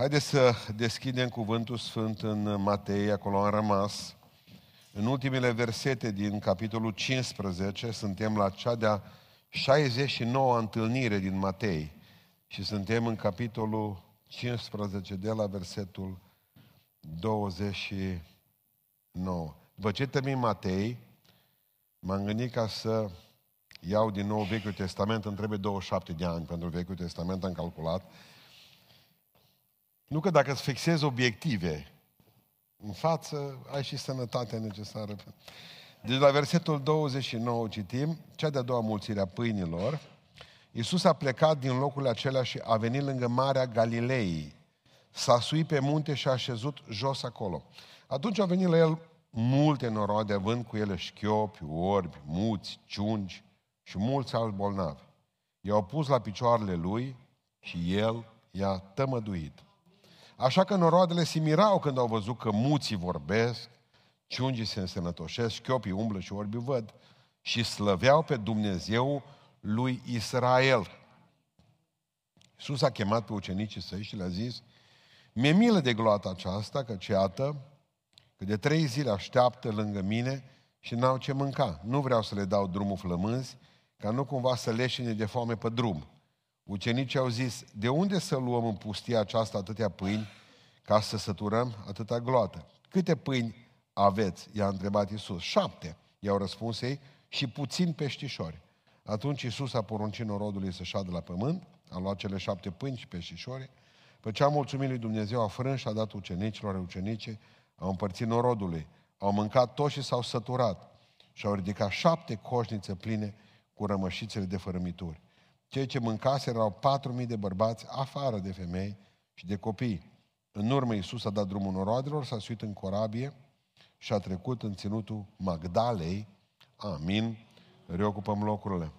Haideți să deschidem cuvântul sfânt în Matei, acolo am rămas. În ultimele versete din capitolul 15 suntem la cea de-a 69 întâlnire din Matei și suntem în capitolul 15 de la versetul 29. După ce termin Matei, m-am gândit ca să iau din nou Vechiul Testament, îmi trebuie 27 de ani pentru Vechiul Testament, am calculat. Nu că dacă îți fixezi obiective în față, ai și sănătatea necesară. Deci la versetul 29 citim, cea de-a doua mulțire a pâinilor, Iisus a plecat din locul acela și a venit lângă Marea Galilei. S-a suit pe munte și a așezut jos acolo. Atunci au venit la el multe noroade, având cu ele șchiopi, orbi, muți, ciungi și mulți alți bolnavi. I-au pus la picioarele lui și el i-a tămăduit. Așa că noroadele se mirau când au văzut că muții vorbesc, ciungii se însănătoșesc, șchiopii umblă și orbi văd și slăveau pe Dumnezeu lui Israel. Iisus a chemat pe ucenicii săi și le-a zis, mi-e milă de gloata aceasta, că iată, că de trei zile așteaptă lângă mine și n-au ce mânca. Nu vreau să le dau drumul flămânzi, ca nu cumva să leșine de foame pe drum. Ucenicii au zis, de unde să luăm în pustia aceasta atâtea pâini ca să săturăm atâta gloată? Câte pâini aveți? I-a întrebat Iisus. Șapte, i-au răspuns ei, și puțin peștișori. Atunci Iisus a poruncit norodului să șadă la pământ, a luat cele șapte pâini și peștișori, pe ce a mulțumit lui Dumnezeu, a frâns și a dat ucenicilor, ucenice, au împărțit norodului, au mâncat toți și s-au săturat și au ridicat șapte coșnițe pline cu rămășițele de fărămituri. Cei ce mâncase erau patru mii de bărbați, afară de femei și de copii. În urmă Iisus a dat drumul noroadelor, s-a suit în corabie și a trecut în ținutul Magdalei. Amin. Reocupăm locurile.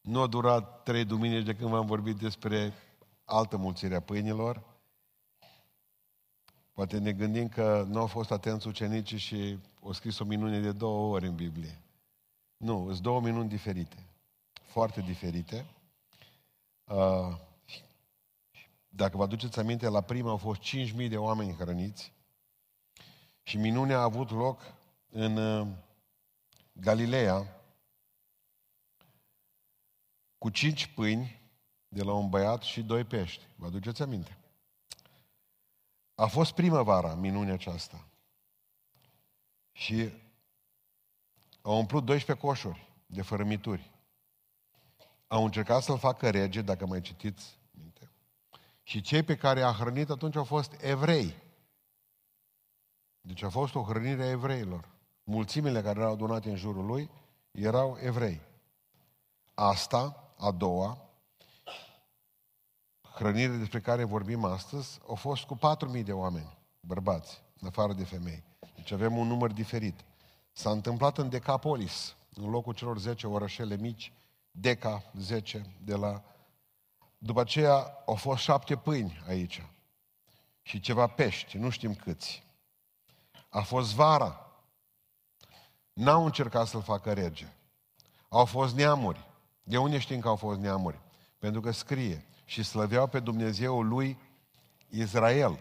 Nu a durat trei duminici de când v-am vorbit despre altă mulțire a pâinilor. Poate ne gândim că nu au fost atenți ucenicii și au scris o minune de două ori în Biblie. Nu, sunt două minuni diferite. Foarte diferite. Uh, dacă vă aduceți aminte, la prima au fost 5.000 de oameni hrăniți și minunea a avut loc în uh, Galileea cu cinci pâini de la un băiat și doi pești. Vă aduceți aminte? A fost primăvara minunea aceasta. Și au umplut 12 coșuri de fărămituri. Au încercat să-l facă rege, dacă mai citiți minte. Și cei pe care a hrănit atunci au fost evrei. Deci a fost o hrănire a evreilor. Mulțimile care erau adunate în jurul lui erau evrei. Asta, a doua, hrănire despre care vorbim astăzi, au fost cu 4.000 de oameni, bărbați, în afară de femei. Deci avem un număr diferit. S-a întâmplat în Decapolis, în locul celor 10 orășele mici, Deca 10 de la... După aceea au fost șapte pâini aici și ceva pești, nu știm câți. A fost vara. N-au încercat să-l facă rege. Au fost neamuri. De unde știm că au fost neamuri? Pentru că scrie și slăveau pe Dumnezeu lui Israel.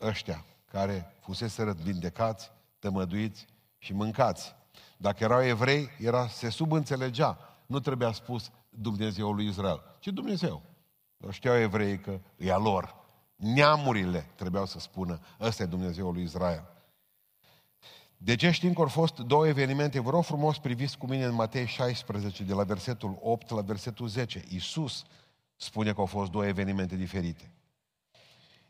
Ăștia care fusese vindecați, tămăduiți și mâncați. Dacă erau evrei, era, se subînțelegea. Nu trebuia spus Dumnezeul lui Israel, ci Dumnezeu. Dar știau evrei că e a lor. Neamurile trebuiau să spună, ăsta e Dumnezeul lui Israel. De ce știm că au fost două evenimente? Vă rog frumos priviți cu mine în Matei 16, de la versetul 8 la versetul 10. Iisus spune că au fost două evenimente diferite.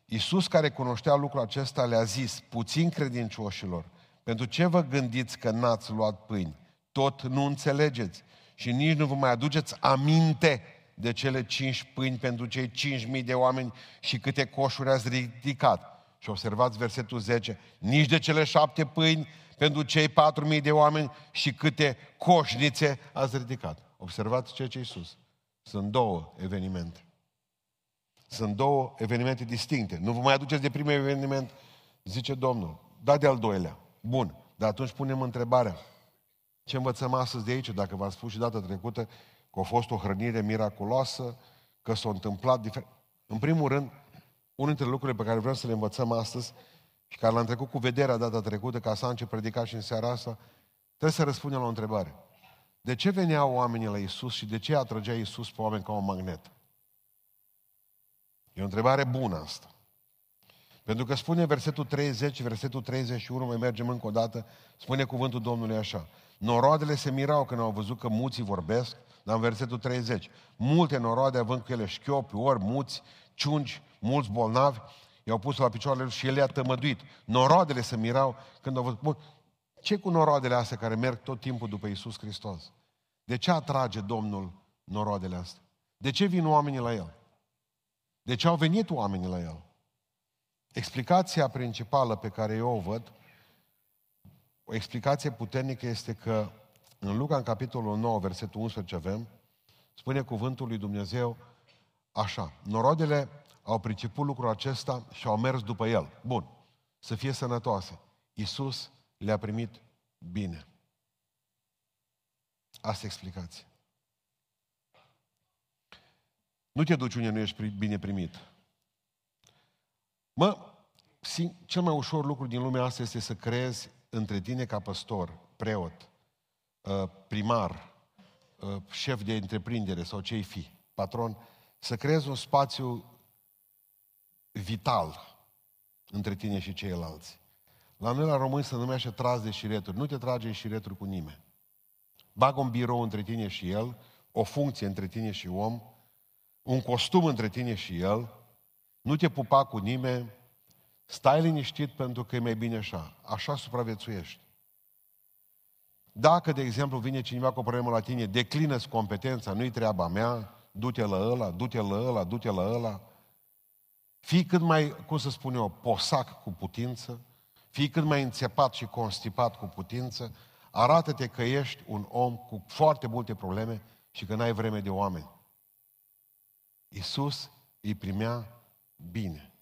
Iisus, care cunoștea lucrul acesta, le-a zis, puțin credincioșilor, pentru ce vă gândiți că n-ați luat pâini? Tot nu înțelegeți și nici nu vă mai aduceți aminte de cele cinci pâini pentru cei cinci mii de oameni și câte coșuri ați ridicat. Și observați versetul 10, nici de cele șapte pâini pentru cei patru mii de oameni și câte coșnițe ați ridicat. Observați ce ce sus. Sunt două evenimente. Sunt două evenimente distincte. Nu vă mai aduceți de primul eveniment, zice Domnul. Da de al doilea. Bun. Dar atunci punem întrebarea. Ce învățăm astăzi de aici? Dacă v-am spus și data trecută, că a fost o hrănire miraculoasă, că s-a întâmplat diferit. În primul rând, unul dintre lucrurile pe care vrem să le învățăm astăzi și care l-am trecut cu vederea data trecută, ca să am ce predica și în seara asta, trebuie să răspundem la o întrebare. De ce veneau oamenii la Isus și de ce atrăgea Isus pe oameni ca un magnet? E o întrebare bună asta. Pentru că spune versetul 30, versetul 31, mai mergem încă o dată, spune cuvântul Domnului așa. Noroadele se mirau când au văzut că muții vorbesc, dar în versetul 30. Multe noroade având cu ele șchiopi, ori muți, ciungi, mulți bolnavi, i-au pus la picioarele și el i-a tămăduit. Noroadele se mirau când au văzut... Bun, ce cu noroadele astea care merg tot timpul după Isus Hristos? De ce atrage Domnul noroadele astea? De ce vin oamenii la El? De ce au venit oamenii la El? Explicația principală pe care eu o văd, o explicație puternică este că în Luca, în capitolul 9, versetul 11 avem, spune cuvântul lui Dumnezeu așa, norodele au priceput lucrul acesta și au mers după el. Bun, să fie sănătoase. Iisus le-a primit bine. Asta e explicație. Nu te duci unde nu ești bine primit. Mă, cel mai ușor lucru din lumea asta este să creezi între tine ca păstor, preot, uh, primar, uh, șef de întreprindere sau ce fi, patron, să creezi un spațiu vital între tine și ceilalți. La noi la români se numește tras de șireturi. Nu te trage în șireturi cu nimeni. Bagă un birou între tine și el, o funcție între tine și om, un costum între tine și el, nu te pupa cu nimeni, stai liniștit pentru că e mai bine așa. Așa supraviețuiești. Dacă, de exemplu, vine cineva cu o problemă la tine, declină-ți competența, nu-i treaba mea, du-te la ăla, du-te la ăla, du-te la ăla. Fii cât mai, cum să spun eu, posac cu putință, fii cât mai înțepat și constipat cu putință, arată-te că ești un om cu foarte multe probleme și că n-ai vreme de oameni. Iisus îi primea bine.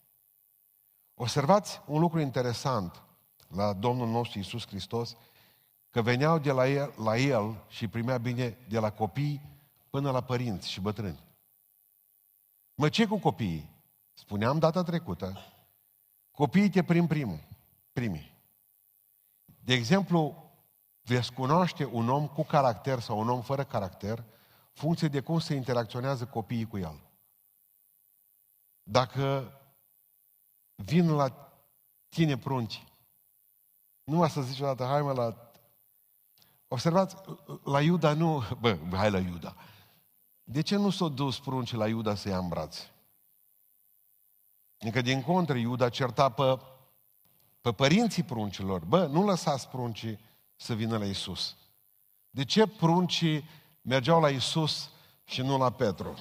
Observați un lucru interesant la Domnul nostru Iisus Hristos, că veneau de la el, la el și primea bine de la copii până la părinți și bătrâni. Mă, ce cu copiii? Spuneam data trecută, copiii te prim primul, primii. De exemplu, veți cunoaște un om cu caracter sau un om fără caracter, funcție de cum se interacționează copiii cu el. Dacă vin la tine prunci, nu să zici odată, hai mă la... Observați, la Iuda nu... Bă, hai la Iuda. De ce nu s-a dus pruncii la Iuda să ia în brațe? Încă din contră, Iuda certa pe, pe părinții pruncilor. Bă, nu lăsați pruncii să vină la Isus. De ce pruncii mergeau la Isus și nu la Petru?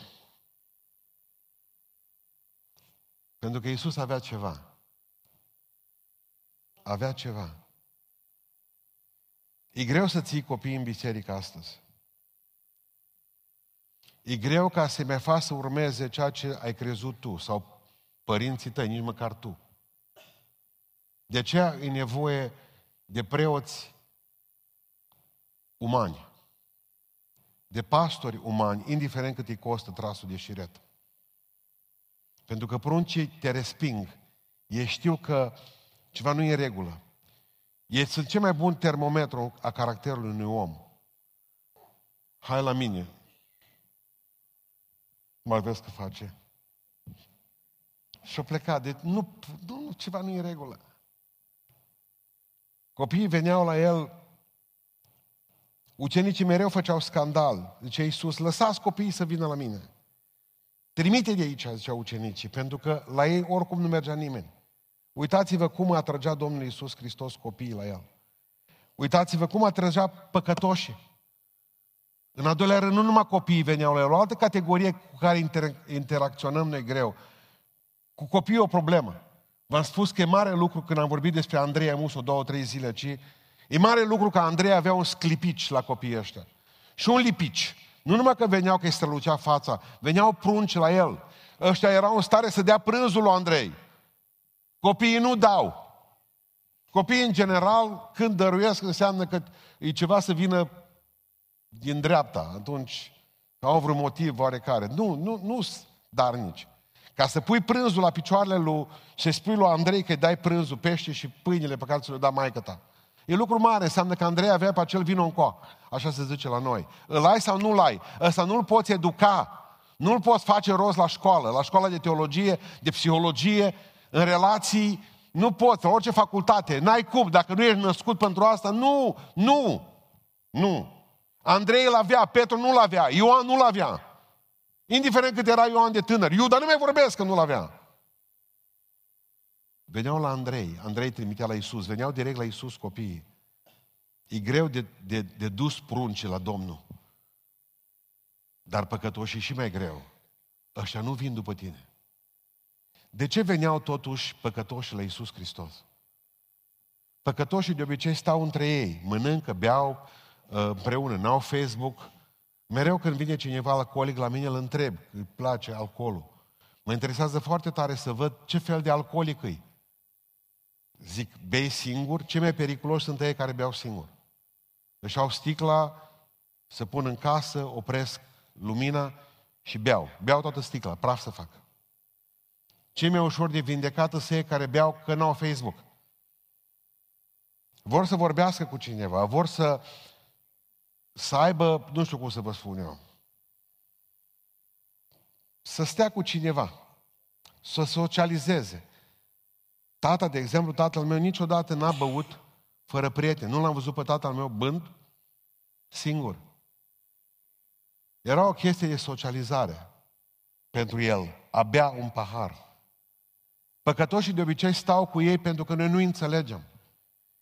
Pentru că Isus avea ceva. Avea ceva. E greu să ții copii în biserică astăzi. E greu ca să mai faci să urmeze ceea ce ai crezut tu sau părinții tăi, nici măcar tu. De aceea e nevoie de preoți umani, de pastori umani, indiferent cât îi costă trasul de șiret. Pentru că pruncii te resping. Ei știu că ceva nu e în regulă. Ei sunt cel mai bun termometru a caracterului unui om. Hai la mine, mai vezi că face. Și-a plecat. Deci nu, nu, ceva nu e în regulă. Copiii veneau la el, ucenicii mereu făceau scandal. Zice Iisus, lăsați copiii să vină la mine. Trimite de aici, zicea ucenicii, pentru că la ei oricum nu mergea nimeni. Uitați-vă cum atrăgea Domnul Iisus Hristos copiii la el. Uitați-vă cum atrăgea păcătoșii. În al doilea rând, nu numai copiii veneau la el, o altă categorie cu care inter- interacționăm noi greu. Cu copiii o problemă. V-am spus că e mare lucru când am vorbit despre Andrei Muso două, trei zile, ci e mare lucru că Andrei avea un sclipici la copiii ăștia. Și un lipici. Nu numai că veneau că îi strălucea fața, veneau prunci la el. Ăștia erau în stare să dea prânzul lui Andrei. Copiii nu dau. Copiii, în general, când dăruiesc, înseamnă că e ceva să vină din dreapta, atunci Au vreun motiv oarecare. Nu, nu, nu darnici. Ca să pui prânzul la picioarele lui și spui lui Andrei că îi dai prânzul, pește și pâinile pe care ți le-a dat maică ta. E lucru mare, înseamnă că Andrei avea pe acel vino încoa. Așa se zice la noi. Îl ai sau nu-l ai? Ăsta nu-l poți educa. Nu-l poți face rost la școală, la școala de teologie, de psihologie, în relații. Nu poți, la orice facultate. N-ai cum, dacă nu ești născut pentru asta. Nu, nu, nu. Andrei îl avea, Petru nu-l avea, Ioan nu-l avea. Indiferent cât era Ioan de tânăr. Iuda nu mai vorbesc că nu-l avea. Veneau la Andrei, Andrei trimitea la Isus, veneau direct la Isus copiii. E greu de, de, de dus prunci la Domnul. Dar păcătoșii și mai greu. Ăștia nu vin după tine. De ce veneau totuși păcătoși la Isus Hristos? Păcătoșii de obicei stau între ei, mănâncă, beau uh, împreună, n-au Facebook. Mereu când vine cineva alcoolic la mine, îl întreb, îi place alcoolul. Mă interesează foarte tare să văd ce fel de alcoolic îi. Zic, bei singur? Ce mai periculos sunt ei care beau singur. Își au sticla, să pun în casă, opresc lumina și beau. Beau toată sticla, praf să fac. Ce mai ușor de vindecată să care beau că n-au Facebook. Vor să vorbească cu cineva, vor să, să aibă, nu știu cum să vă spun eu, să stea cu cineva, să socializeze, Tata, de exemplu, tatăl meu niciodată n-a băut fără prieteni. Nu l-am văzut pe tatăl meu bând singur. Era o chestie de socializare pentru el. Abia un pahar. Păcătoșii de obicei stau cu ei pentru că noi nu înțelegem.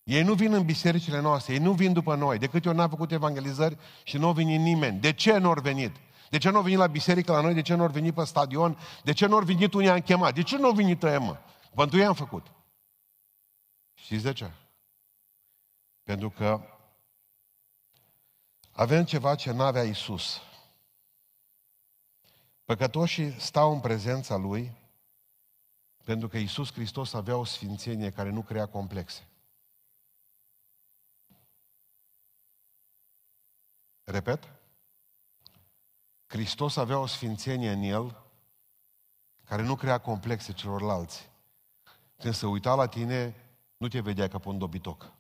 Ei nu vin în bisericile noastre, ei nu vin după noi. De câte ori n-am făcut evangelizări și nu a venit nimeni. De ce nu au venit? De ce nu au venit la biserică la noi? De ce nu au venit pe stadion? De ce nu au venit unii am chemat? De ce nu au venit ăia, mă? Pentru ei am făcut. Știți de ce? Pentru că avem ceva ce n-avea Isus. Păcătoșii stau în prezența Lui pentru că Isus Hristos avea o sfințenie care nu crea complexe. Repet? Hristos avea o sfințenie în El care nu crea complexe celorlalți. Când se uita la tine, nu te vedea ca pe un dobitoc.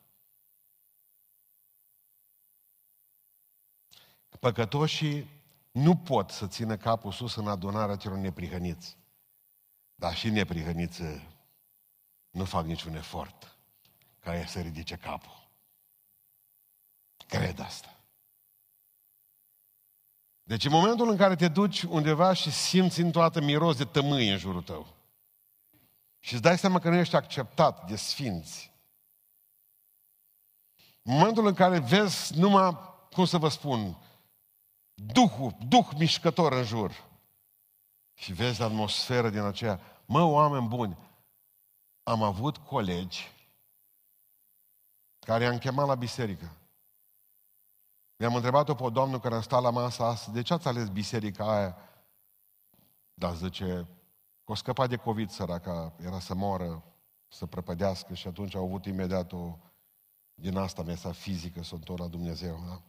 Păcătoșii nu pot să țină capul sus în adunarea celor neprihăniți. Dar și neprihăniți nu fac niciun efort ca ea să ridice capul. Cred asta. Deci în momentul în care te duci undeva și simți în toată miros de tămâie în jurul tău, și îți dai seama că nu ești acceptat de sfinți. În momentul în care vezi numai, cum să vă spun, Duhul, Duh mișcător în jur. Și vezi atmosferă din aceea. Mă, oameni buni, am avut colegi care i-am chemat la biserică. Mi-am întrebat-o pe o doamnă care a stat la masa asta, de ce ați ales biserica aia? Dar zice, Că o scăpa de COVID săraca, era să moară, să prăpădească și atunci au avut imediat o din asta mesa fizică să o la Dumnezeu. Da?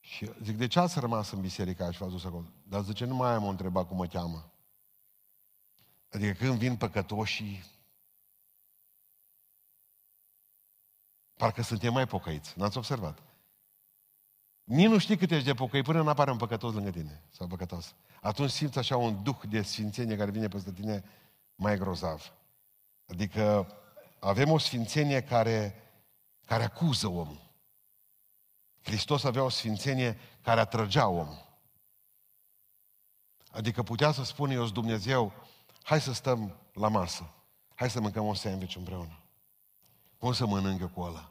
Și zic, de ce ați rămas în biserica și v-ați dus acolo? Dar zice, nu mai am o întrebat cum mă cheamă. Adică când vin păcătoșii, parcă suntem mai pocăiți. N-ați observat? Nici nu știi cât ești de pocăi până nu apare un păcătos lângă tine sau păcătos. Atunci simți așa un duh de sfințenie care vine peste tine mai grozav. Adică avem o sfințenie care, care acuză omul. Hristos avea o sfințenie care atrăgea omul. Adică putea să spună eu Dumnezeu, hai să stăm la masă, hai să mâncăm un sandwich împreună. Cum să mănânc eu cu ăla?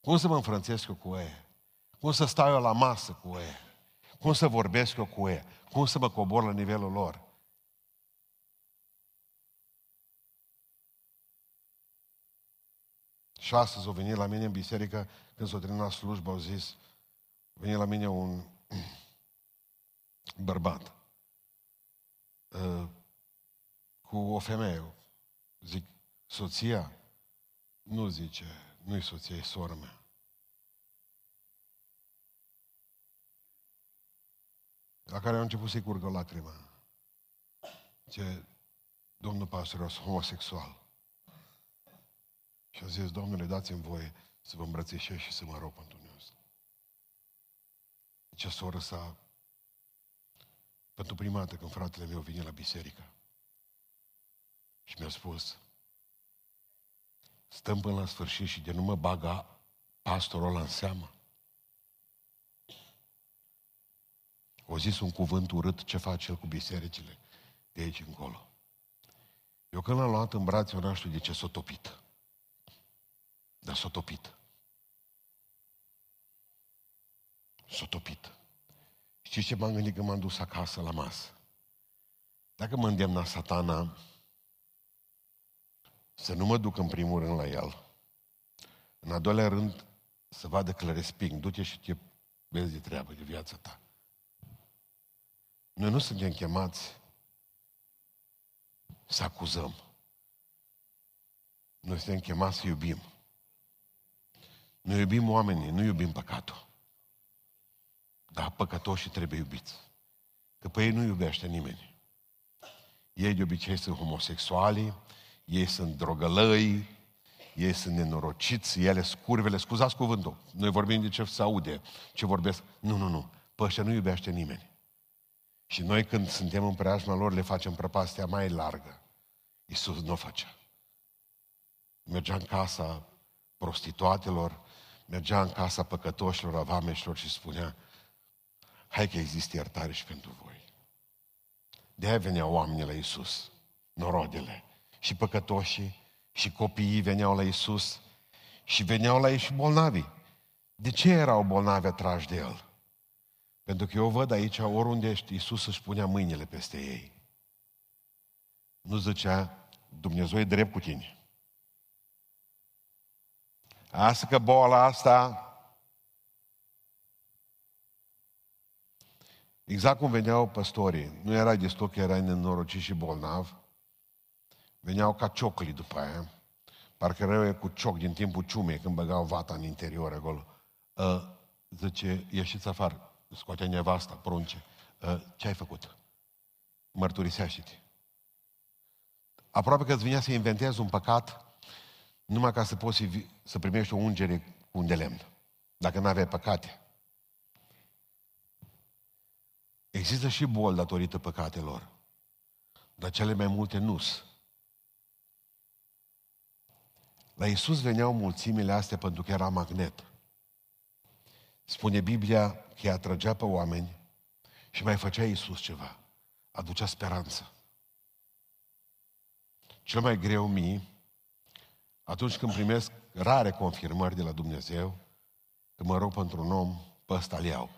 Cum să mă înfrănțesc eu cu ea? Cum să stau eu la masă cu ei? Cum să vorbesc eu cu ei? Cum să mă cobor la nivelul lor? Și astăzi au venit la mine în biserică, când s-a terminat slujba, au zis, a venit la mine un bărbat uh, cu o femeie. Zic, soția? Nu zice, nu-i soția, e sora mea. La care a început să-i curgă o lacrimă. Ce domnul pastor, eu sunt homosexual. Și a zis, domnule, dați-mi voie să vă îmbrățișez și să mă rog pentru dumneavoastră. Ce soră sa, pentru prima dată când fratele meu vine la biserică și mi-a spus, stăm până la sfârșit și de nu mă baga pastorul ăla în seamă. O zis un cuvânt urât ce face el cu bisericile de aici încolo. Eu când l-am luat în brațe, eu n știu de ce s-a topit. Dar s-a topit. S-a topit. Știți ce m-am gândit când m-am dus acasă la masă? Dacă mă îndemna satana să nu mă duc în primul rând la el, în al doilea rând să vadă că le resping, du-te și te vezi de treabă de viața ta. Noi nu suntem chemați să acuzăm. Noi suntem chemați să iubim. Noi iubim oamenii, nu iubim păcatul. Dar păcătoșii trebuie iubiți. Că pe ei nu iubește nimeni. Ei de obicei sunt homosexuali, ei sunt drogălăi, ei sunt nenorociți, ele sunt curvele, scuzați cuvântul, noi vorbim de ce se aude, ce vorbesc. Nu, nu, nu, pe ăștia nu iubește nimeni. Și noi când suntem în preajma lor le facem prăpastia mai largă. Iisus nu o făcea. Mergea în casa prostituatelor, mergea în casa păcătoșilor, a vameșilor și spunea, hai că există iertare și pentru voi. De aia veneau oamenii la Iisus, norodele, și păcătoșii, și copiii veneau la Iisus, și veneau la ei și bolnavi. De ce erau bolnavi atrași de El? Pentru că eu văd aici, oriunde ești, Iisus își punea mâinile peste ei. Nu zicea, Dumnezeu e drept cu tine. Asta că boala asta, exact cum veneau păstorii, nu era destul că erai nenorocit și bolnav, veneau ca ciocli după aia, parcă rău cu cioc din timpul ciumei, când băgau vata în interior acolo. Uh, zice, ieșiți afară, scoatea nevasta, prunce. Uh, ce ai făcut? Mărturisește-te. Aproape că îți vinea să inventezi un păcat numai ca să poți să primești o ungere cu un de lemn. Dacă nu aveai păcate. Există și boli datorită păcatelor. Dar cele mai multe nu La Iisus veneau mulțimile astea pentru că era magnet. Spune Biblia că îi atrăgea pe oameni și mai făcea Iisus ceva. Aducea speranță. Cel mai greu mie, atunci când primesc rare confirmări de la Dumnezeu, că mă rog pentru un om, pe ăsta iau.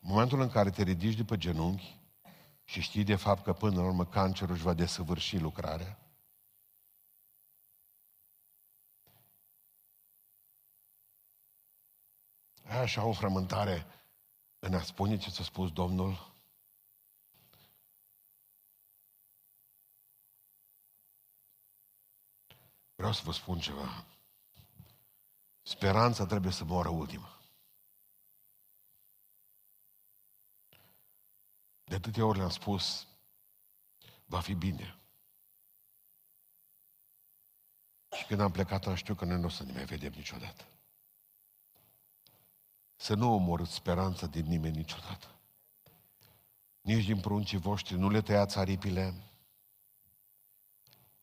În momentul în care te ridici de pe genunchi și știi de fapt că până la urmă cancerul își va desăvârși lucrarea, Ai așa o frământare în a spune ce ți-a spus Domnul? Vreau să vă spun ceva. Speranța trebuie să moară ultima. De atâtea ori le-am spus, va fi bine. Și când am plecat, am știu că noi nu o să ne mai vedem niciodată. Să nu omorâți speranța din nimeni niciodată. Nici din pruncii voștri, nu le tăiați țaripile.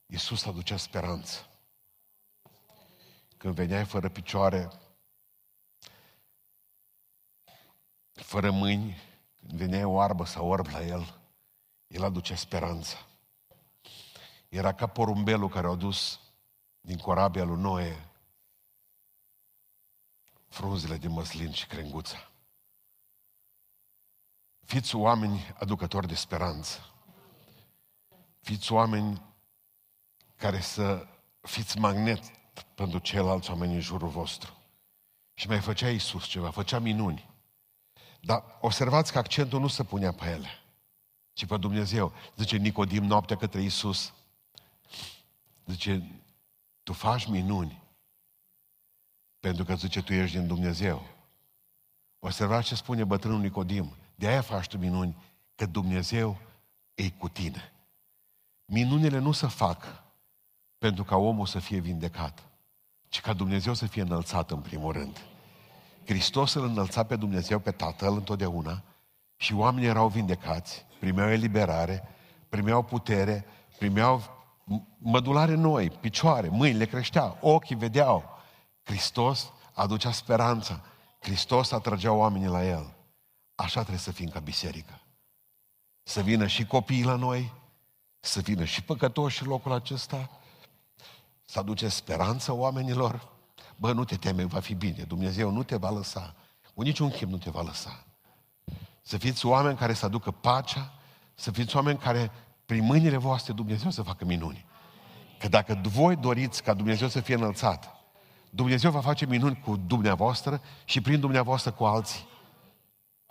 Iisus aducea speranță. Când veneai fără picioare, fără mâini, când veneai oarbă sau orb la El, El aducea speranță. Era ca porumbelul care a dus din corabia lui Noe frunzele de măslin și crenguța. Fiți oameni aducători de speranță. Fiți oameni care să fiți magnet pentru ceilalți oameni în jurul vostru. Și mai făcea Iisus ceva, făcea minuni. Dar observați că accentul nu se punea pe ele, ci pe Dumnezeu. Zice Nicodim noaptea către Iisus. Zice, tu faci minuni pentru că zice, tu ești din Dumnezeu. Observați ce spune bătrânul Nicodim. De aia faci tu minuni, că Dumnezeu e cu tine. Minunile nu se fac pentru ca omul să fie vindecat, ci ca Dumnezeu să fie înălțat în primul rând. Hristos îl înălța pe Dumnezeu, pe Tatăl întotdeauna și oamenii erau vindecați, primeau eliberare, primeau putere, primeau mădulare noi, picioare, mâinile creșteau, ochii vedeau. Hristos aducea speranța. Hristos atrăgea oamenii la El. Așa trebuie să fim ca biserică. Să vină și copiii la noi, să vină și păcătoși în locul acesta, să aduce speranță oamenilor. Bă, nu te teme, va fi bine. Dumnezeu nu te va lăsa. Cu niciun chip nu te va lăsa. Să fiți oameni care să aducă pacea, să fiți oameni care, prin mâinile voastre, Dumnezeu să facă minuni. Că dacă voi doriți ca Dumnezeu să fie înălțat, Dumnezeu va face minuni cu dumneavoastră și prin dumneavoastră cu alții.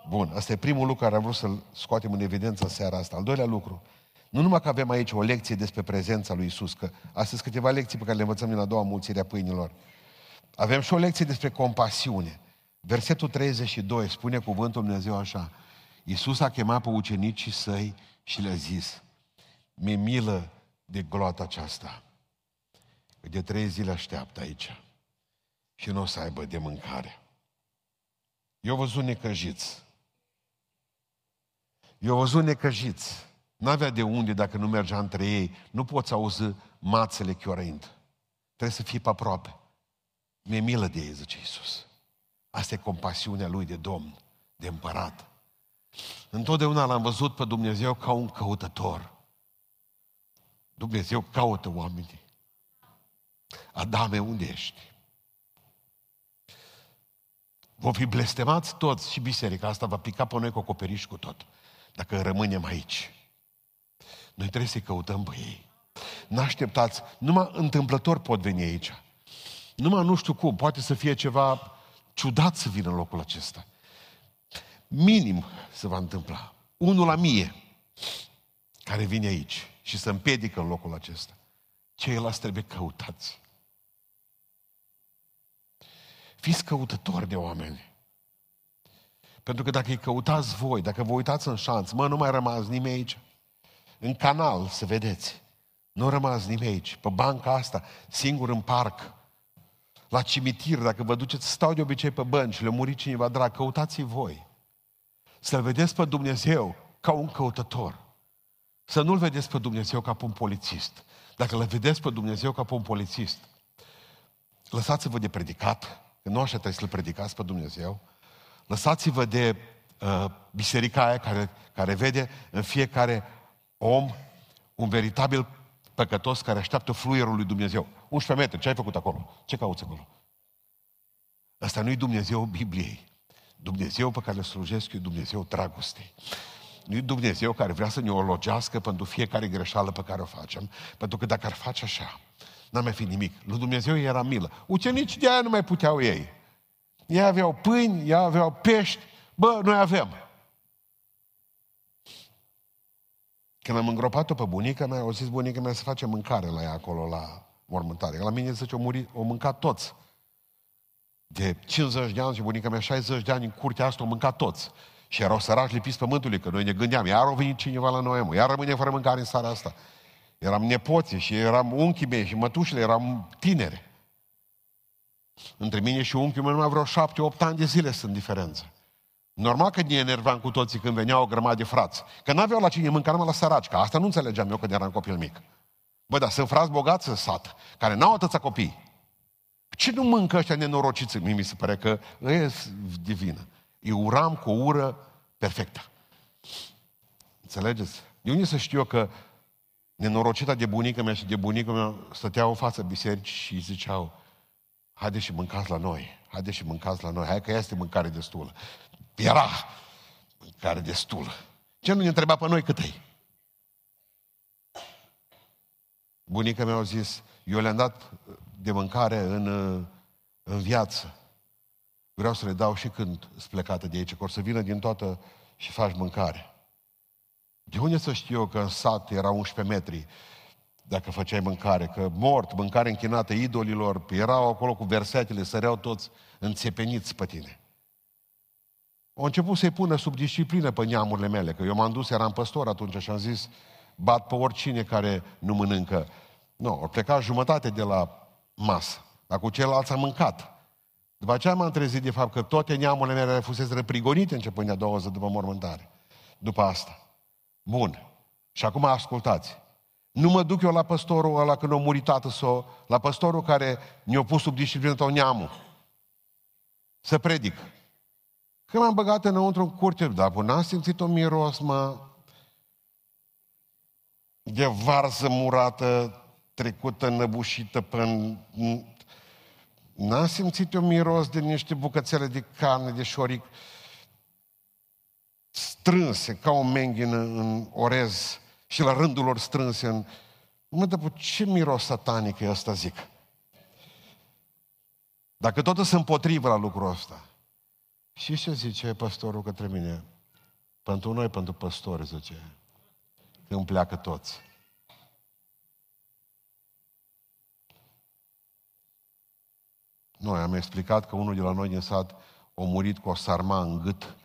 Bun, asta e primul lucru care am vrut să-l scoatem în evidență în seara asta. Al doilea lucru, nu numai că avem aici o lecție despre prezența lui Isus, că astăzi câteva lecții pe care le învățăm din a doua mulțire a pâinilor. Avem și o lecție despre compasiune. Versetul 32 spune cuvântul Dumnezeu așa. Iisus a chemat pe ucenicii săi și le-a zis, mi milă de gloata aceasta. De trei zile așteaptă aici și nu o să aibă de mâncare. Eu văzut necăjiți. Eu văzut necăjiți. N-avea de unde dacă nu mergea între ei. Nu poți auzi mațele chiorăind. Trebuie să fii pe aproape. Mi-e milă de ei, zice Iisus. Asta e compasiunea lui de Domn, de împărat. Întotdeauna l-am văzut pe Dumnezeu ca un căutător. Dumnezeu caută oamenii. Adame, unde ești? Vom fi blestemați toți și biserica asta va pica pe noi cu acoperiș cu tot. Dacă rămânem aici. Noi trebuie să-i căutăm pe ei. N-așteptați, numai întâmplător pot veni aici. Numai nu știu cum, poate să fie ceva ciudat să vină în locul acesta. Minim se va întâmpla. Unul la mie care vine aici și se împiedică în locul acesta. Ceilalți trebuie căutați. Fiți căutători de oameni. Pentru că dacă îi căutați voi, dacă vă uitați în șanț, mă, nu mai rămas nimeni aici. În canal, să vedeți. Nu rămas nimeni aici. Pe banca asta, singur în parc. La cimitir, dacă vă duceți, stau de obicei pe bănci, le muri cineva drag, căutați voi. Să-L vedeți pe Dumnezeu ca un căutător. Să nu-L vedeți pe Dumnezeu ca pe un polițist. Dacă L vedeți pe Dumnezeu ca pe un polițist, lăsați-vă de predicat, că nu așa trebuie să-L predicați pe Dumnezeu, lăsați-vă de uh, biserica aia care, care vede în fiecare om un veritabil păcătos care așteaptă fluierul lui Dumnezeu. 11 metri, ce ai făcut acolo? Ce cauți acolo? Asta nu-i Dumnezeu Bibliei. Dumnezeu pe care îl slujesc e Dumnezeu dragostei. Nu e Dumnezeu care vrea să ne ologească pentru fiecare greșeală pe care o facem, pentru că dacă ar face așa, n-ar mai fi nimic. Lui Dumnezeu era milă. Ucenicii de aia nu mai puteau ei. Ei aveau pâini, ei aveau pești. Bă, noi avem. Când am îngropat-o pe bunica mea, au zis bunica mea să face mâncare la ea acolo, la mormântare. La mine zice, o, muri, o mâncat toți. De 50 de ani și bunica mea 60 de ani în curtea asta o mâncat toți. Și erau sărași lipiți pământului, că noi ne gândeam, iar au venit cineva la noi, mă, iar rămâne fără mâncare în seara asta. Eram nepoții și eram unchii mei și mătușile, eram tinere. Între mine și unchiul meu numai vreo șapte, opt ani de zile sunt diferență. Normal că ne enervam cu toții când veneau o grămadă de frați. Că n-aveau la cine mânca, numai la săraci. Că asta nu înțelegeam eu când eram copil mic. Bă, dar sunt frați bogați în sat, care n-au atâția copii. Ce nu mâncă ăștia nenorociți? Mie mi se pare că e divină. Eu uram cu o ură perfectă. Înțelegeți? De unde să știu eu că nenorocita de bunica mea și de bunica mea stăteau în fața bisericii și ziceau, haide și mâncați la noi, haide și mâncați la noi, hai că este mâncare destulă. Era mâncare destulă. Ce nu ne întreba pe noi cât e? Bunica mea a zis, eu le-am dat de mâncare în, în viață. Vreau să le dau și când sunt plecată de aici, că o să vină din toată și faci mâncare. De unde să știu eu că în sat era 11 metri dacă făceai mâncare, că mort, mâncare închinată idolilor, erau acolo cu versetele, săreau toți înțepeniți pe tine. au început să-i pună sub disciplină pe neamurile mele, că eu m-am dus, eram păstor atunci și am zis, bat pe oricine care nu mănâncă. Nu, au plecat jumătate de la masă, dar cu ceilalți am mâncat. După aceea m-am trezit de fapt că toate neamurile mele fusese răprigonite începând de a doua zi după mormântare. După asta. Bun. Și acum ascultați. Nu mă duc eu la păstorul ăla când a murit tată sau la păstorul care ne-a pus sub disciplină tău neamul. Să predic. Când m-am băgat înăuntru în curte, dar până n-am simțit o miros, mă, de varză murată, trecută, năbușită până... N-am simțit o miros de niște bucățele de carne, de șoric, strânse, ca o menghină în orez și la rândul lor strânse în... Mă, dar ce miros satanic e ăsta, zic? Dacă tot sunt împotrivă la lucrul ăsta. Și ce zice păstorul către mine? Pentru noi, pentru păstori, zice, când pleacă toți. Noi am explicat că unul de la noi din sat a murit cu o sarma în gât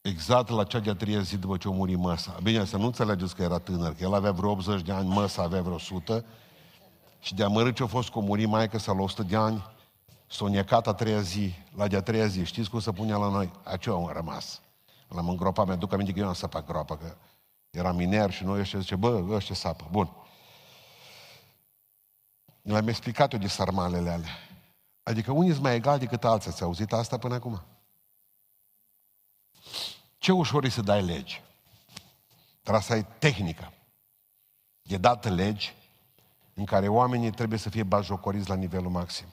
exact la cea de-a treia zi după ce a murit măsa. Bine, să nu înțelegeți că era tânăr, că el avea vreo 80 de ani, măsa avea vreo 100 și de amărât ce a fost cu muri maică să la 100 de ani, s-a necat a treia zi, la de-a treia zi. Știți cum se punea la noi? Aceea am rămas. L-am îngropat, mi-aduc aminte că eu am săpat groapa, că era miner și noi ăștia zice, bă, ăștia sapă. Bun. Le-am explicat eu de sarmalele alea. Adică unii sunt mai egali decât alții. Ați auzit asta până acum? Ce ușor e să dai legi. Trebuie să ai tehnică. E dată legi în care oamenii trebuie să fie bajocoriți la nivelul maxim.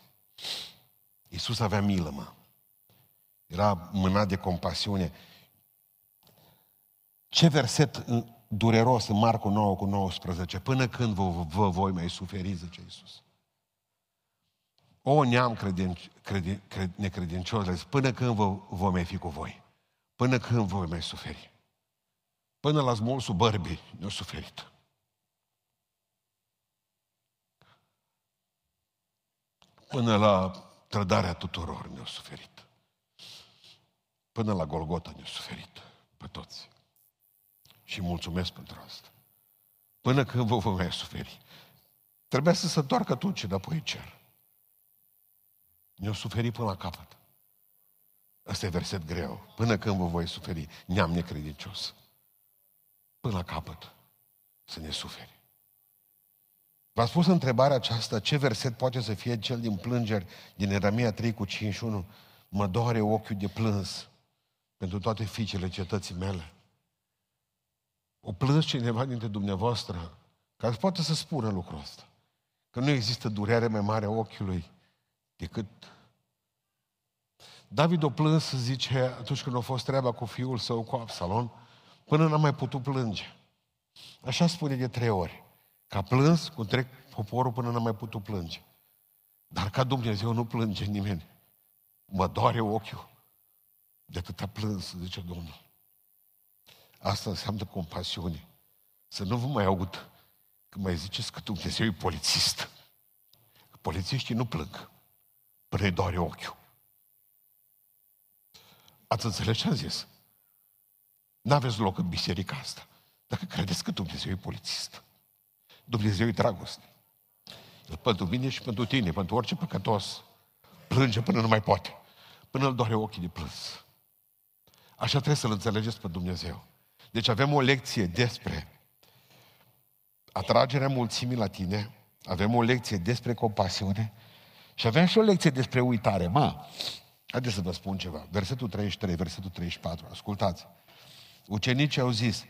Iisus avea milă, mă. Era mânat de compasiune. Ce verset dureros în Marcu 9 cu 19. Până când vă, vă voi mai suferi, zice Iisus. O neam credin, credin, cred, necredincios, până când vă, vă mai fi cu voi. Până când voi mai suferi? Până la smolsul bărbii ne-a suferit. Până la trădarea tuturor ne-a suferit. Până la Golgota ne-a suferit pe toți. Și mulțumesc pentru asta. Până când vă vom mai suferi. Trebuia să se întoarcă atunci înapoi cer. Ne-a suferit până la capăt. Asta e verset greu. Până când vă voi suferi, neam necredincios. Până la capăt să ne suferi. V-ați spus întrebarea aceasta, ce verset poate să fie cel din plângeri din Eremia 3 cu 51? Mă doare ochiul de plâns pentru toate fiicele cetății mele. O plâns cineva dintre dumneavoastră care poate să spună lucrul ăsta. Că nu există durere mai mare a ochiului decât David o plâns, zice, atunci când a fost treaba cu fiul său, cu Absalon, până n-a mai putut plânge. Așa spune de trei ori. Ca plâns, cu trec poporul până n-a mai putut plânge. Dar ca Dumnezeu nu plânge nimeni. Mă doare ochiul. De atâta plâns, zice Domnul. Asta înseamnă compasiune. Să nu vă mai aud când mai ziceți că Dumnezeu e polițist. Polițiștii nu plâng. Până îi doare ochiul. Ați înțeles ce am zis? N-aveți loc în biserica asta. Dacă credeți că Dumnezeu e polițist. Dumnezeu e dragoste. El pentru mine și pentru tine, pentru orice păcătos, plânge până nu mai poate. Până îl doare ochii de plâns. Așa trebuie să-L înțelegeți pe Dumnezeu. Deci avem o lecție despre atragerea mulțimii la tine, avem o lecție despre compasiune și avem și o lecție despre uitare. Mă, Haideți să vă spun ceva. Versetul 33, versetul 34. Ascultați. Ucenicii au zis,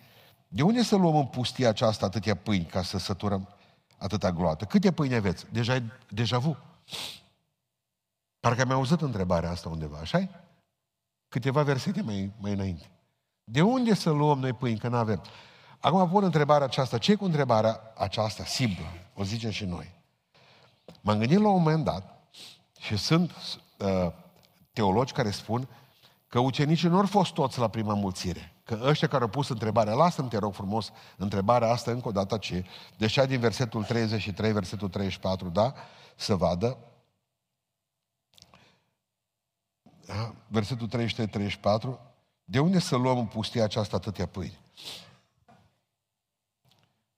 de unde să luăm în pustia aceasta atâtea pâini ca să săturăm atâta gloată? Câte pâini aveți? Deja, deja vu. Parcă mi-au auzit întrebarea asta undeva, așa Câteva versete mai, mai înainte. De unde să luăm noi pâini, că nu avem? Acum pun întrebarea aceasta. ce cu întrebarea aceasta simplă? O zicem și noi. M-am gândit la un moment dat și sunt uh, teologi care spun că ucenicii nu au fost toți la prima mulțire. Că ăștia care au pus întrebarea, lasă-mi, te rog frumos, întrebarea asta încă o dată ce, deja din versetul 33, versetul 34, da, să vadă. Da? Versetul 33-34. De unde să luăm în pustia aceasta atâtea pâini?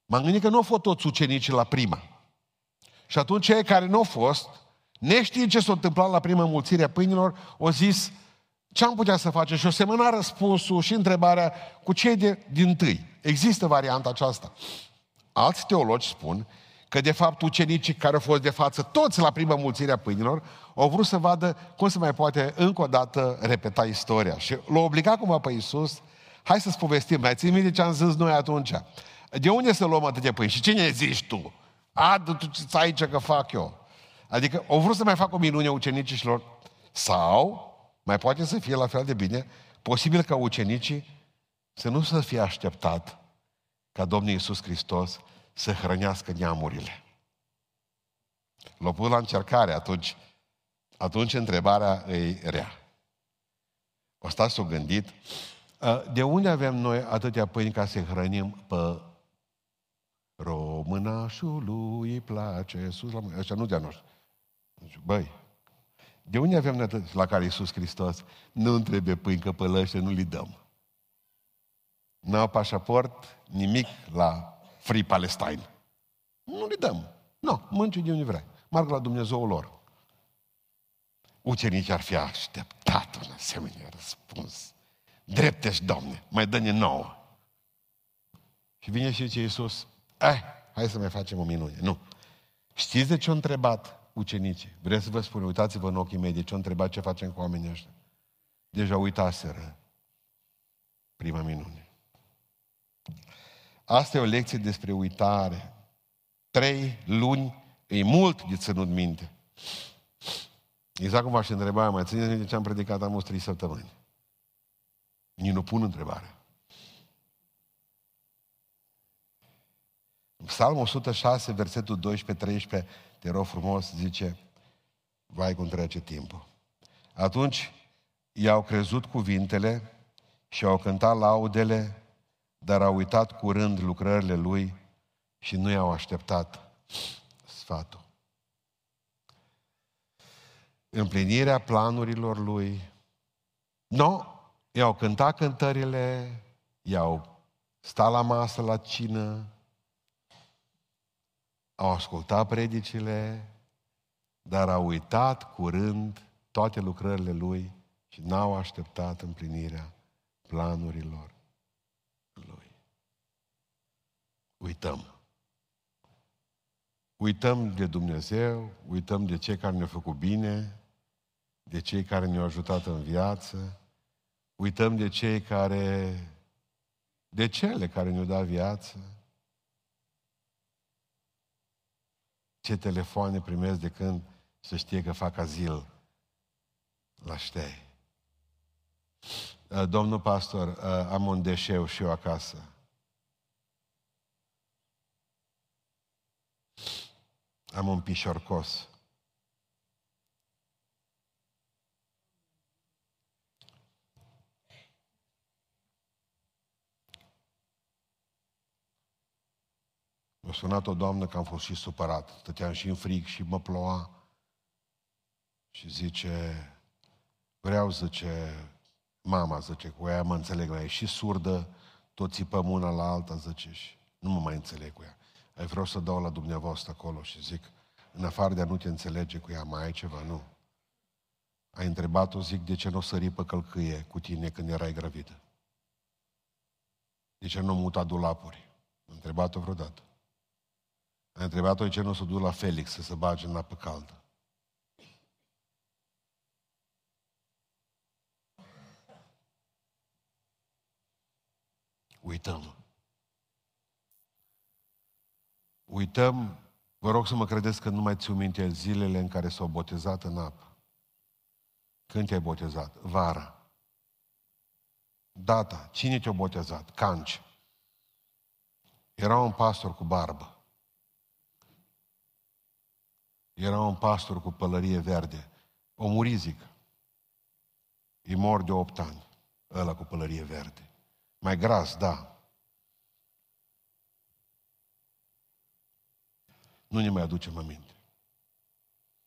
M-am gândit că nu au fost toți ucenicii la prima. Și atunci cei care nu au fost, neștiind ce s-a întâmplat la prima mulțire a pâinilor, au zis, ce am putea să facem? Și o semăna răspunsul și întrebarea cu cei de, din tâi. Există varianta aceasta. Alți teologi spun că de fapt ucenicii care au fost de față toți la prima mulțire a pâinilor au vrut să vadă cum se mai poate încă o dată repeta istoria. Și l-au obligat cumva pe Iisus, hai să-ți povestim, mai ții minte ce am zis noi atunci? De unde să luăm atâtea pâini? Și cine zici tu? A, tu ce aici că fac eu? Adică au vrut să mai facă o minune ucenicilor sau, mai poate să fie la fel de bine, posibil ca ucenicii să nu să fie așteptat ca Domnul Iisus Hristos să hrănească neamurile. L-a pus la încercare atunci. Atunci întrebarea e rea. O stat s-o gândit. De unde avem noi atâtea pâini ca să hrănim pe Românașului îi place sus la mâine. Ăștia nu de-a noștri. Băi, de unde avem noi atât la care Iisus Hristos nu trebuie pâini, că pe nu li dăm. Nu au pașaport, nimic la Free Palestine. Nu le dăm. Nu, mănânci de unde vrei. Marg la Dumnezeu lor. Ucenicii ar fi așteptat un asemenea răspuns. Drept ești, Doamne, mai dă-ne nouă. Și vine și zice Iisus, eh, hai să mai facem o minune. Nu. Știți de ce au întrebat ucenicii? Vreau să vă spun, uitați-vă în ochii mei de ce au întrebat ce facem cu oamenii ăștia. Deja uitaseră prima minune. Asta e o lecție despre uitare. Trei luni e mult de ținut minte. Exact cum v-aș întreba, mai țineți minte ce am predicat am trei săptămâni. Nici nu pun întrebarea. Psalmul 106, versetul 12-13, te rog frumos, zice, vai cum trece timpul. Atunci i-au crezut cuvintele și au cântat laudele dar a uitat curând lucrările lui și nu i-au așteptat sfatul. Împlinirea planurilor lui. Nu, i-au cântat cântările, i-au stat la masă la cină, au ascultat predicile, dar au uitat curând toate lucrările lui și n-au așteptat împlinirea planurilor uităm. Uităm de Dumnezeu, uităm de cei care ne-au făcut bine, de cei care ne-au ajutat în viață, uităm de cei care, de cele care ne-au dat viață. Ce telefoane primesc de când să știe că fac azil la ștei. Domnul pastor, am un deșeu și eu acasă. Am un pișorcos. M-a sunat o doamnă că am fost și supărat. Stăteam și în frig și mă ploua. Și zice, vreau, zice, mama, zice, cu ea mă înțeleg, mai e și surdă, tot țipăm una la alta, zice, și nu mă mai înțeleg cu ea. Ai vreau să dau la dumneavoastră acolo și zic, în afară de a nu te înțelege cu ea, mai ai ceva? Nu. Ai întrebat-o, zic, de ce nu o sări pe călcâie cu tine când erai gravidă? De ce nu muta dulapuri? Ai întrebat-o vreodată? Ai întrebat-o de ce nu o să duc la Felix să se bage în apă caldă? Uităm. Uităm, vă rog să mă credeți că nu mai ți minte zilele în care s-au botezat în apă. Când te-ai botezat? Vara. Data. Cine te-a botezat? Canci. Era un pastor cu barbă. Era un pastor cu pălărie verde. O muri, zic. E mor de opt ani. Ăla cu pălărie verde. Mai gras, da. Nu ne mai aducem aminte.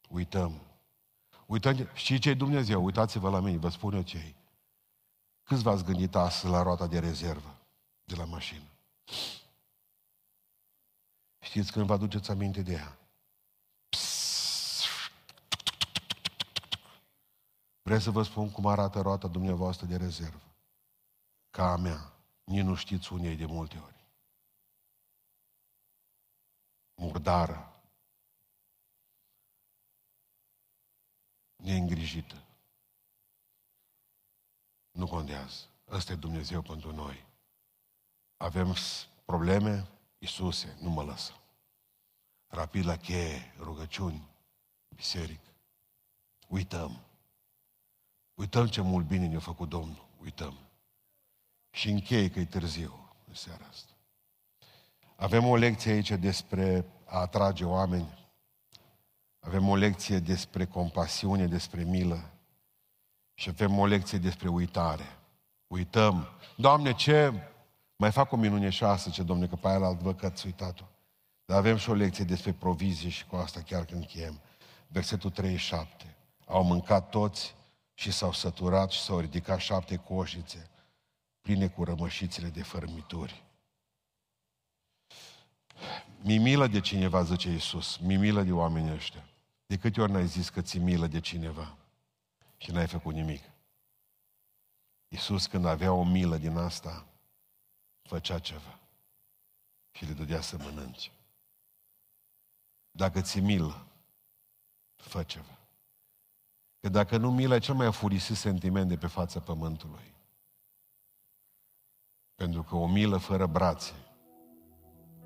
Uităm. Uită, știi ce e Dumnezeu? Uitați-vă la mine, vă spun eu ce e. Câți v-ați gândit astăzi la roata de rezervă de la mașină? Știți când vă aduceți aminte de ea? Vreți să vă spun cum arată roata dumneavoastră de rezervă? Ca a mea. Nici nu știți unde e de multe ori. Murdară. Neîngrijită. Nu contează. Ăsta e Dumnezeu pentru noi. Avem probleme, Iisuse, nu mă lăsă. Rapid la cheie, rugăciuni, biserică. Uităm. Uităm ce mult bine ne-a făcut Domnul. Uităm. Și închei că e târziu în seara asta. Avem o lecție aici despre a atrage oameni. Avem o lecție despre compasiune, despre milă. Și avem o lecție despre uitare. Uităm. Doamne, ce... Mai fac o minune șasă, ce domne, că pe aia alt văd că ați uitat-o. Dar avem și o lecție despre provizie și cu asta chiar când încheiem. Versetul 37. Au mâncat toți și s-au săturat și s-au ridicat șapte coșițe pline cu rămășițele de fărmituri. Mi milă de cineva, zice Iisus, mi milă de oamenii ăștia. De câte ori n-ai zis că ți milă de cineva și n-ai făcut nimic? Iisus când avea o milă din asta, făcea ceva și le dădea să mănânce. Dacă ți milă, fă ceva. Că dacă nu milă, e cel mai afurisit sentiment de pe fața pământului. Pentru că o milă fără brațe,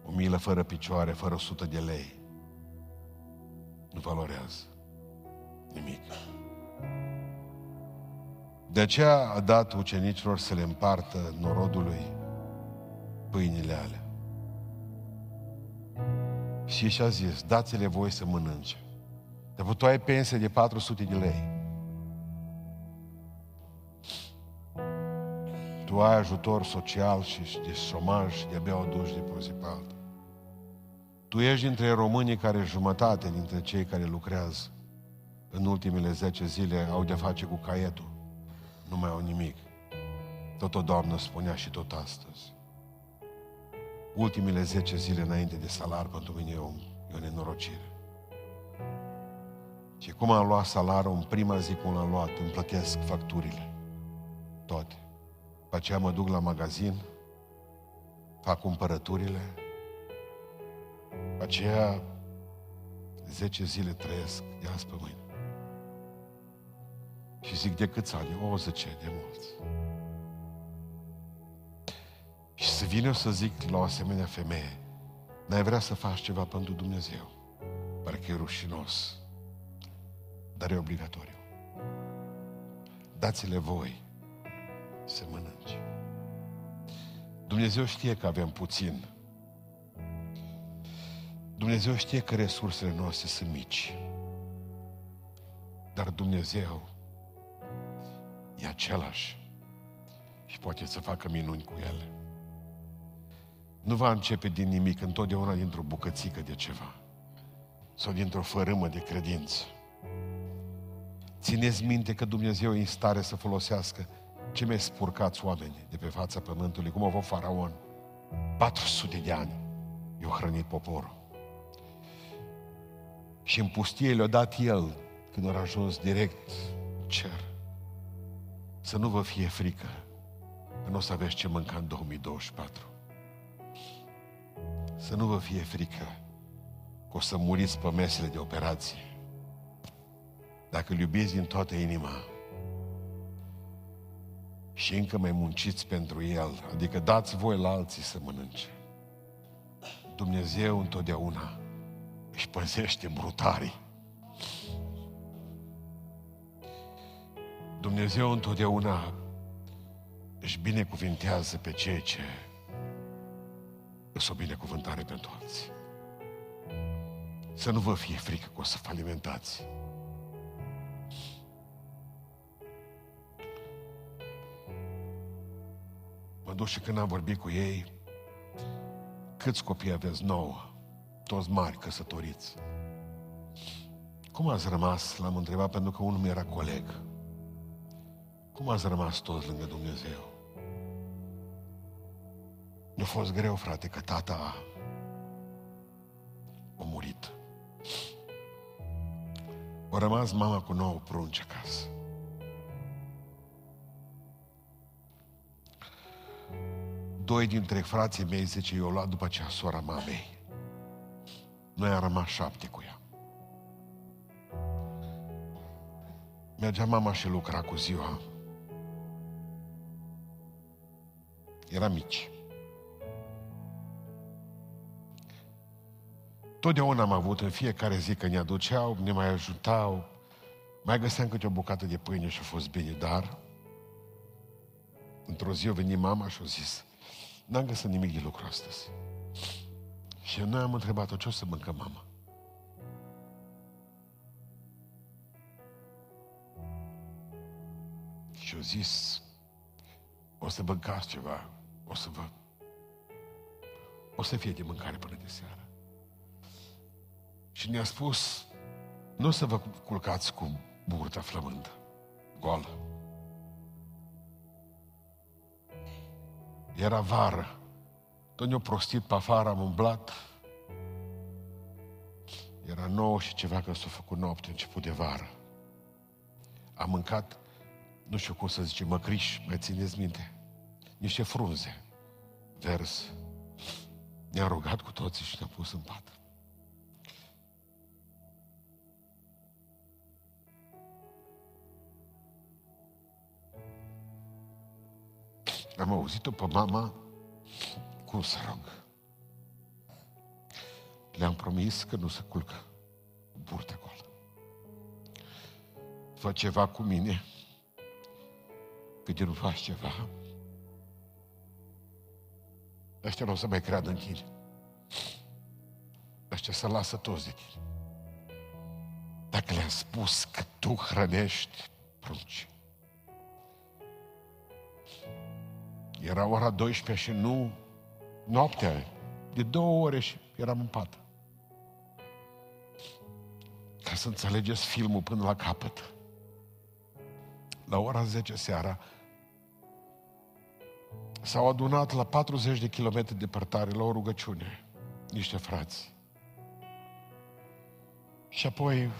o milă fără picioare, fără 100 de lei, nu valorează nimic. De aceea a dat ucenicilor să le împartă norodului pâinile alea. Și și-a zis, dați-le voi să mănânce. Dar tu ai pensie de 400 de lei. Tu ai ajutor social și de șomaj și de-abia o duci de pe zi pe alta. Tu ești dintre românii care jumătate dintre cei care lucrează în ultimele 10 zile au de face cu caietul. Nu mai au nimic. Tot o doamnă spunea și tot astăzi. Ultimele 10 zile înainte de salar pentru mine e o, e o nenorocire. Și cum am luat salarul în prima zi cum l-am luat, îmi plătesc facturile. Toate. După aceea mă duc la magazin, fac cumpărăturile, după aceea 10 zile trăiesc de azi pe mâine. Și zic, de câți ani? O, zice, de mulți. Și să vin eu să zic la o asemenea femeie, n-ai vrea să faci ceva pentru Dumnezeu. Pare că e rușinos, dar e obligatoriu. Dați-le voi să mănânce. Dumnezeu știe că avem puțin. Dumnezeu știe că resursele noastre sunt mici. Dar Dumnezeu e același și poate să facă minuni cu ele. Nu va începe din nimic, întotdeauna dintr-o bucățică de ceva sau dintr-o fărâmă de credință. Țineți minte că Dumnezeu e în stare să folosească ce mai spurcați oameni de pe fața pământului, cum a fost faraon. 400 de ani i-a hrănit poporul. Și în pustie le-a dat el, când a ajuns direct cer. Să nu vă fie frică, că nu o să aveți ce mânca în 2024. Să nu vă fie frică că o să muriți pe mesele de operație. Dacă îl iubiți din toată inima, și încă mai munciți pentru El, adică dați voi la alții să mănânce. Dumnezeu întotdeauna își păzește brutarii. Dumnezeu întotdeauna își binecuvintează pe cei ce îs o binecuvântare pentru alții. Să nu vă fie frică că o să falimentați. Mă duc și când am vorbit cu ei, câți copii aveți? Nouă. Toți mari, căsătoriți. Cum ați rămas, l-am întrebat, pentru că unul mi era coleg. Cum ați rămas toți lângă Dumnezeu? Nu a fost greu, frate, că tata a murit. A rămas mama cu nouă prunci acasă. Doi dintre frații mei, zice, eu luat după aceea sora mamei. Noi am rămas șapte cu ea. Mergea mama și lucra cu ziua. Era mici. Totdeauna am avut în fiecare zi că ne aduceau, ne mai ajutau, mai găseam câte o bucată de pâine și a fost bine, dar într-o zi a venit mama și a zis, n-am găsit nimic de lucru astăzi. Și noi am întrebat-o, ce o să mâncăm, mama? Și a zis, o să mâncați ceva, o să vă... O să fie de mâncare până de seară. Și ne-a spus, nu o să vă culcați cu burta flămândă, goală. Era vară. Tot ne-a prostit pe afară, am umblat. Era nouă și ceva că s-a făcut noapte, început de vară. Am mâncat, nu știu cum să zice, măcriș, mai țineți minte? Niște frunze, vers. Ne-am rugat cu toții și ne-am pus în pat. Am auzit-o pe mama cum să rog. Le-am promis că nu se culcă cu burta goală. Fă ceva cu mine, că de nu faci ceva, ăștia nu o să mai creadă în tine. Ăștia să lasă toți de tine. Dacă le-am spus că tu hrănești prunci, Era ora 12 și nu noaptea. De două ore și eram în pat. Ca să înțelegeți filmul până la capăt. La ora 10 seara s-au adunat la 40 de kilometri departare la o rugăciune niște frați. Și apoi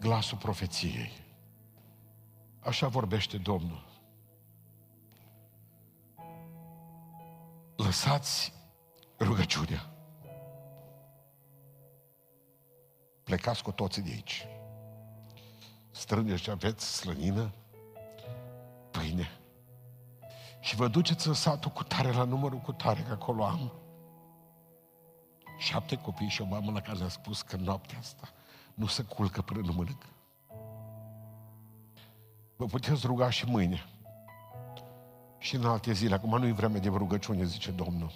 glasul profeției. Așa vorbește Domnul. Lăsați rugăciunea. Plecați cu toții de aici. Strângeți ce aveți, slănină, pâine. Și vă duceți în satul cu tare, la numărul cu tare, că acolo am șapte copii și o mamă la care le-a spus că noaptea asta nu se culcă până nu mănâncă. Vă puteți ruga și mâine și în alte zile. Acum nu e vreme de rugăciune, zice Domnul.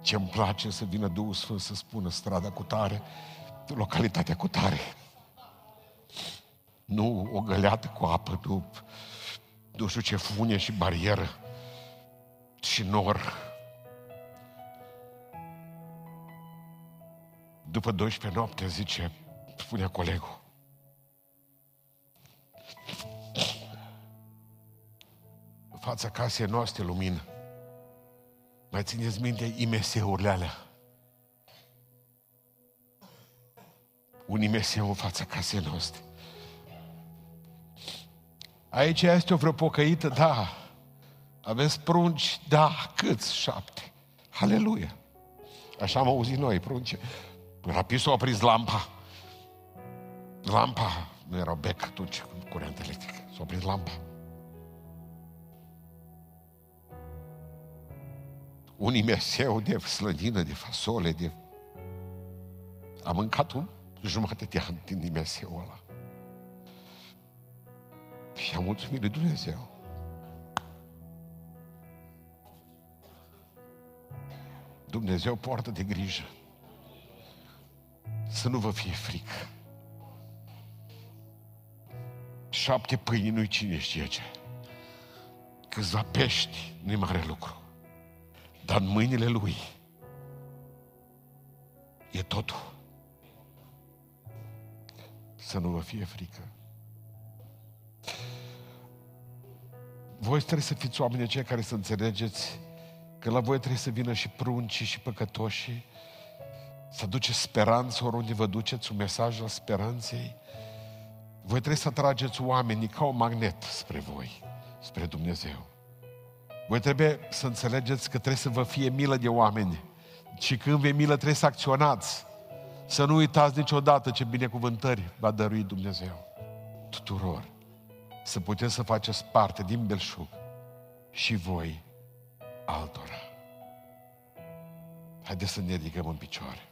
Ce-mi place să vină Duhul Sfânt să spună strada cu tare, localitatea cu tare. Nu o găleată cu apă, nu, nu știu ce funie și barieră și nor. După 12 noapte, zice, spunea colegul, fața casei noastre lumină. Mai țineți minte IMS-urile alea? Un IMS în fața casei noastre. Aici este o vreo pocăită? Da. Aveți prunci? Da. Câți? Șapte. Aleluia. Așa am auzit noi, prunce. Rapid s-a oprit lampa. Lampa, nu era bec atunci, curent electric. S-a oprit lampa. Un imerseu de slănină, de fasole, de... Am mâncat un jumătate de an din imerseul ăla. Și am mulțumit lui Dumnezeu. Dumnezeu poartă de grijă. Să nu vă fie frică. Șapte pâini nu-i cine știe ce. Câțiva pești nu-i mare lucru. Dar în mâinile Lui e totul. să nu vă fie frică. Voi trebuie să fiți oameni aceia care să înțelegeți că la voi trebuie să vină și pruncii și păcătoșii, să duceți speranță oriunde vă duceți, un mesaj al speranței. Voi trebuie să atrageți oamenii ca un magnet spre voi, spre Dumnezeu. Voi trebuie să înțelegeți că trebuie să vă fie milă de oameni. Și când vei milă trebuie să acționați. Să nu uitați niciodată ce binecuvântări va dărui Dumnezeu tuturor. Să puteți să faceți parte din belșug și voi altora. Haideți să ne ridicăm în picioare.